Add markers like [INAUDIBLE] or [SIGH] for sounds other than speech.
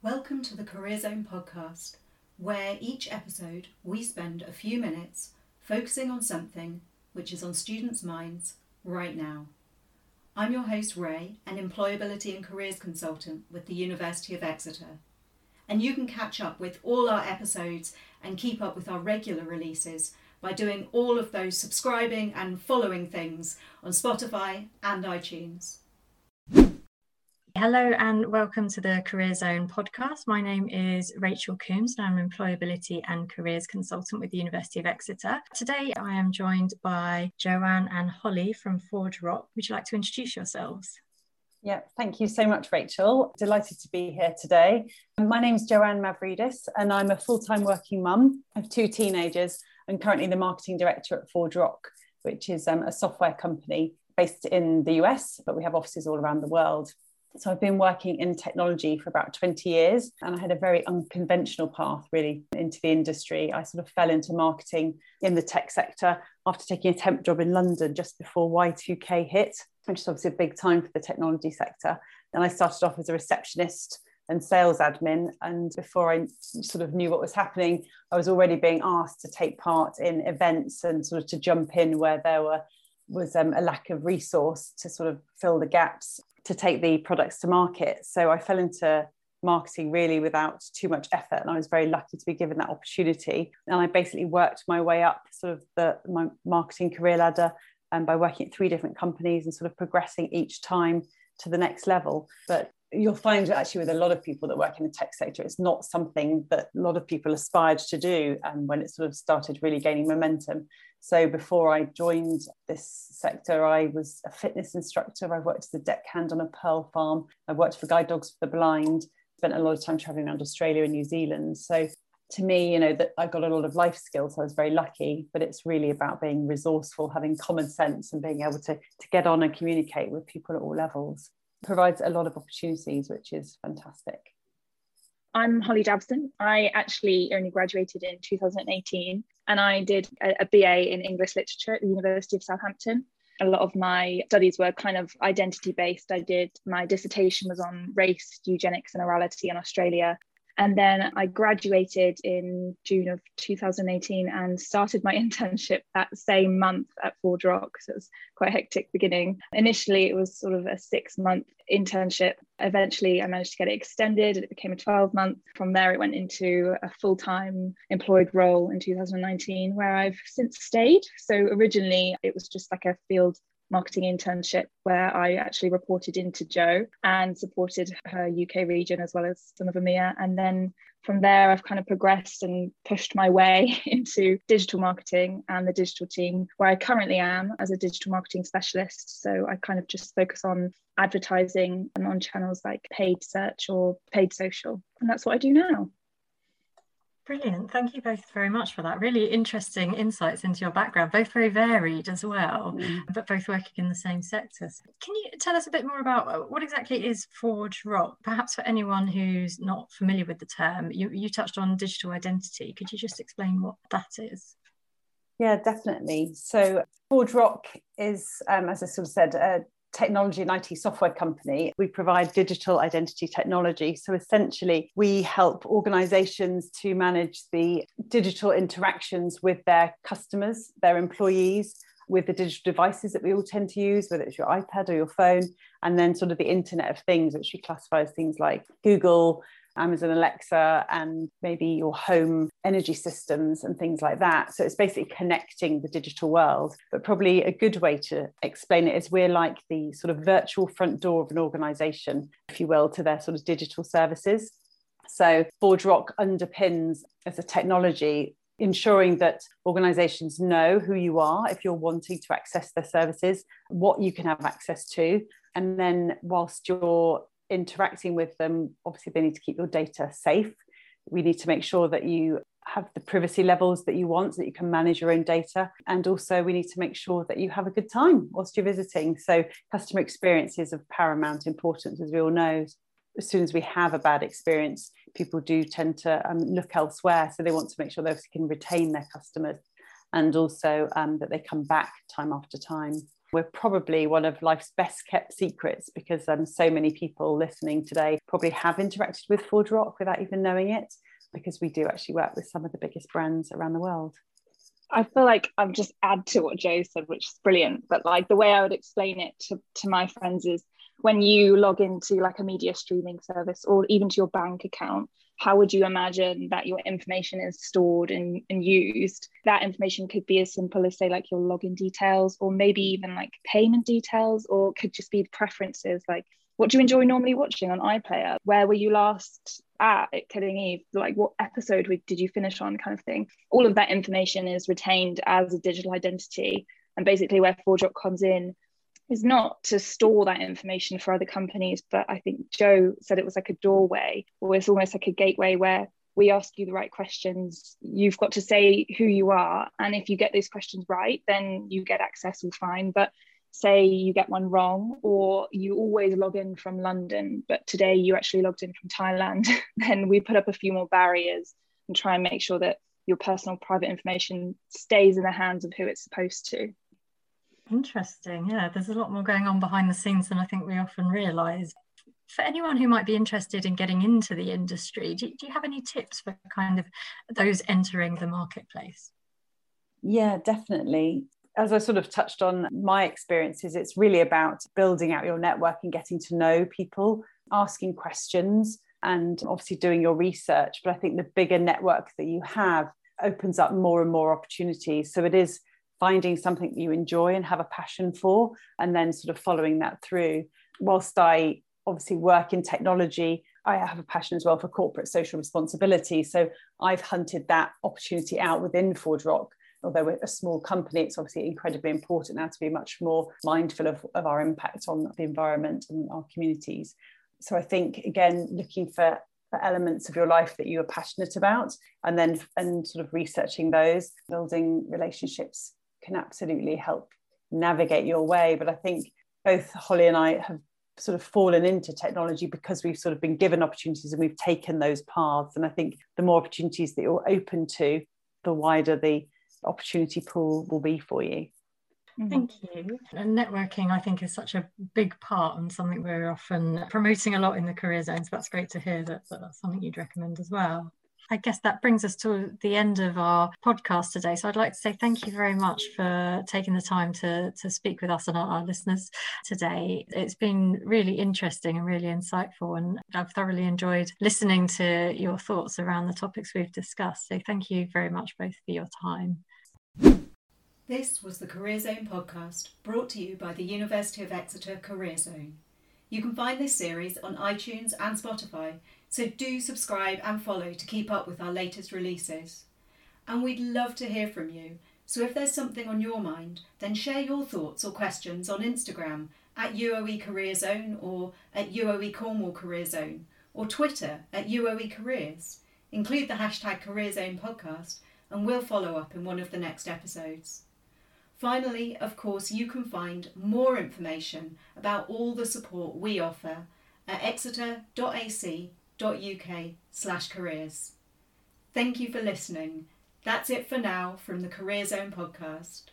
Welcome to the Career Zone podcast, where each episode we spend a few minutes focusing on something which is on students' minds right now. I'm your host, Ray, an employability and careers consultant with the University of Exeter. And you can catch up with all our episodes and keep up with our regular releases by doing all of those subscribing and following things on Spotify and iTunes. Hello and welcome to the Career Zone podcast. My name is Rachel Coombs and I'm an employability and careers consultant with the University of Exeter. Today I am joined by Joanne and Holly from ForgeRock. Would you like to introduce yourselves? Yeah, thank you so much, Rachel. Delighted to be here today. My name is Joanne Mavridis and I'm a full time working mum of two teenagers and currently the marketing director at ForgeRock, which is um, a software company based in the US, but we have offices all around the world. So I've been working in technology for about 20 years and I had a very unconventional path really into the industry. I sort of fell into marketing in the tech sector after taking a temp job in London just before Y2K hit, which is obviously a big time for the technology sector. And I started off as a receptionist and sales admin. And before I sort of knew what was happening, I was already being asked to take part in events and sort of to jump in where there were was um, a lack of resource to sort of fill the gaps to take the products to market. So I fell into marketing really without too much effort and I was very lucky to be given that opportunity and I basically worked my way up sort of the my marketing career ladder and um, by working at three different companies and sort of progressing each time to the next level but you'll find actually with a lot of people that work in the tech sector, it's not something that a lot of people aspired to do. And when it sort of started really gaining momentum. So before I joined this sector, I was a fitness instructor. I worked as a deckhand on a pearl farm. I worked for Guide Dogs for the Blind. Spent a lot of time traveling around Australia and New Zealand. So to me, you know, that I got a lot of life skills. So I was very lucky, but it's really about being resourceful, having common sense, and being able to, to get on and communicate with people at all levels provides a lot of opportunities, which is fantastic. I'm Holly Dabson. I actually only graduated in 2018 and I did a, a BA in English literature at the University of Southampton. A lot of my studies were kind of identity based. I did my dissertation was on race, eugenics, and orality in Australia. And then I graduated in June of 2018 and started my [LAUGHS] internship that same month at Ford ForgeRock. So it was quite a hectic beginning. Initially, it was sort of a six month internship. Eventually, I managed to get it extended and it became a 12 month. From there, it went into a full time employed role in 2019, where I've since stayed. So originally, it was just like a field marketing internship where I actually reported into Jo and supported her UK region as well as some of EMEA. And then from there, I've kind of progressed and pushed my way [LAUGHS] into digital marketing and the digital team, where I currently am as a digital marketing specialist. So I kind of just focus on advertising and on channels like paid search or paid social. And that's what I do now. Brilliant. Thank you both very much for that. Really interesting insights into your background, both very varied as well, mm. but both working in the same sectors. Can you tell us a bit more about uh, what exactly is ForgeRock? Perhaps for anyone who's not familiar with the term, you, you touched on digital identity. Could you just explain what that is? Yeah, definitely. So ForgeRock is, um, as I sort of said, a technology and IT software company. We provide digital identity technology. So essentially, we help organizations to manage the digital interactions with their customers, their employees, with the digital devices that we all tend to use, whether it's your iPad or your phone, and then sort of the Internet of Things, which we classify as things like Google, Amazon Alexa, and maybe your home energy systems and things like that. So it's basically connecting the digital world. But probably a good way to explain it is we're like the sort of virtual front door of an organization, if you will, to their sort of digital services. So ForgeRock underpins as a technology ensuring that organizations know who you are if you're wanting to access their services, what you can have access to. And then, whilst you're interacting with them, obviously they need to keep your data safe. We need to make sure that you have the privacy levels that you want so that you can manage your own data. And also, we need to make sure that you have a good time whilst you're visiting. So, customer experience is of paramount importance, as we all know. As soon as we have a bad experience, people do tend to um, look elsewhere. So, they want to make sure they can retain their customers and also um, that they come back time after time. We're probably one of life's best kept secrets because um, so many people listening today probably have interacted with ForgeRock without even knowing it, because we do actually work with some of the biggest brands around the world. I feel like I've just add to what Joe said, which is brilliant. But like the way I would explain it to, to my friends is when you log into like a media streaming service or even to your bank account, how would you imagine that your information is stored and, and used? That information could be as simple as say like your login details or maybe even like payment details or could just be preferences like what do you enjoy normally watching on iPlayer? Where were you last at at Killing Eve? Like what episode did you finish on kind of thing? All of that information is retained as a digital identity. And basically where ForgeRock comes in is not to store that information for other companies, but I think Joe said it was like a doorway, or it's almost like a gateway where we ask you the right questions. You've got to say who you are. And if you get those questions right, then you get access all fine. But say you get one wrong, or you always log in from London, but today you actually logged in from Thailand, [LAUGHS] then we put up a few more barriers and try and make sure that your personal private information stays in the hands of who it's supposed to. Interesting. Yeah, there's a lot more going on behind the scenes than I think we often realise. For anyone who might be interested in getting into the industry, do, do you have any tips for kind of those entering the marketplace? Yeah, definitely. As I sort of touched on my experiences, it's really about building out your network and getting to know people, asking questions, and obviously doing your research. But I think the bigger network that you have opens up more and more opportunities. So it is finding something that you enjoy and have a passion for, and then sort of following that through. Whilst I obviously work in technology, I have a passion as well for corporate social responsibility. So I've hunted that opportunity out within ForgeRock. Although we're a small company, it's obviously incredibly important now to be much more mindful of, of our impact on the environment and our communities. So I think again, looking for for elements of your life that you are passionate about and then and sort of researching those building relationships can absolutely help navigate your way. But I think both Holly and I have sort of fallen into technology because we've sort of been given opportunities and we've taken those paths. And I think the more opportunities that you're open to, the wider the opportunity pool will be for you. Mm-hmm. Thank you. And networking, I think, is such a big part and something we're often promoting a lot in the career zones. That's great to hear that, that that's something you'd recommend as well. I guess that brings us to the end of our podcast today. So I'd like to say thank you very much for taking the time to, to speak with us and our, our listeners today. It's been really interesting and really insightful, and I've thoroughly enjoyed listening to your thoughts around the topics we've discussed. So thank you very much both for your time. This was the Career Zone podcast brought to you by the University of Exeter Career Zone. You can find this series on iTunes and Spotify so do subscribe and follow to keep up with our latest releases. And we'd love to hear from you. So if there's something on your mind, then share your thoughts or questions on Instagram at UOE Career Zone or at UOE Cornwall Career Zone or Twitter at UOE Careers. Include the hashtag Career Zone podcast and we'll follow up in one of the next episodes. Finally, of course, you can find more information about all the support we offer at exeter.ac uk slash careers. Thank you for listening. That's it for now from the Career Zone podcast.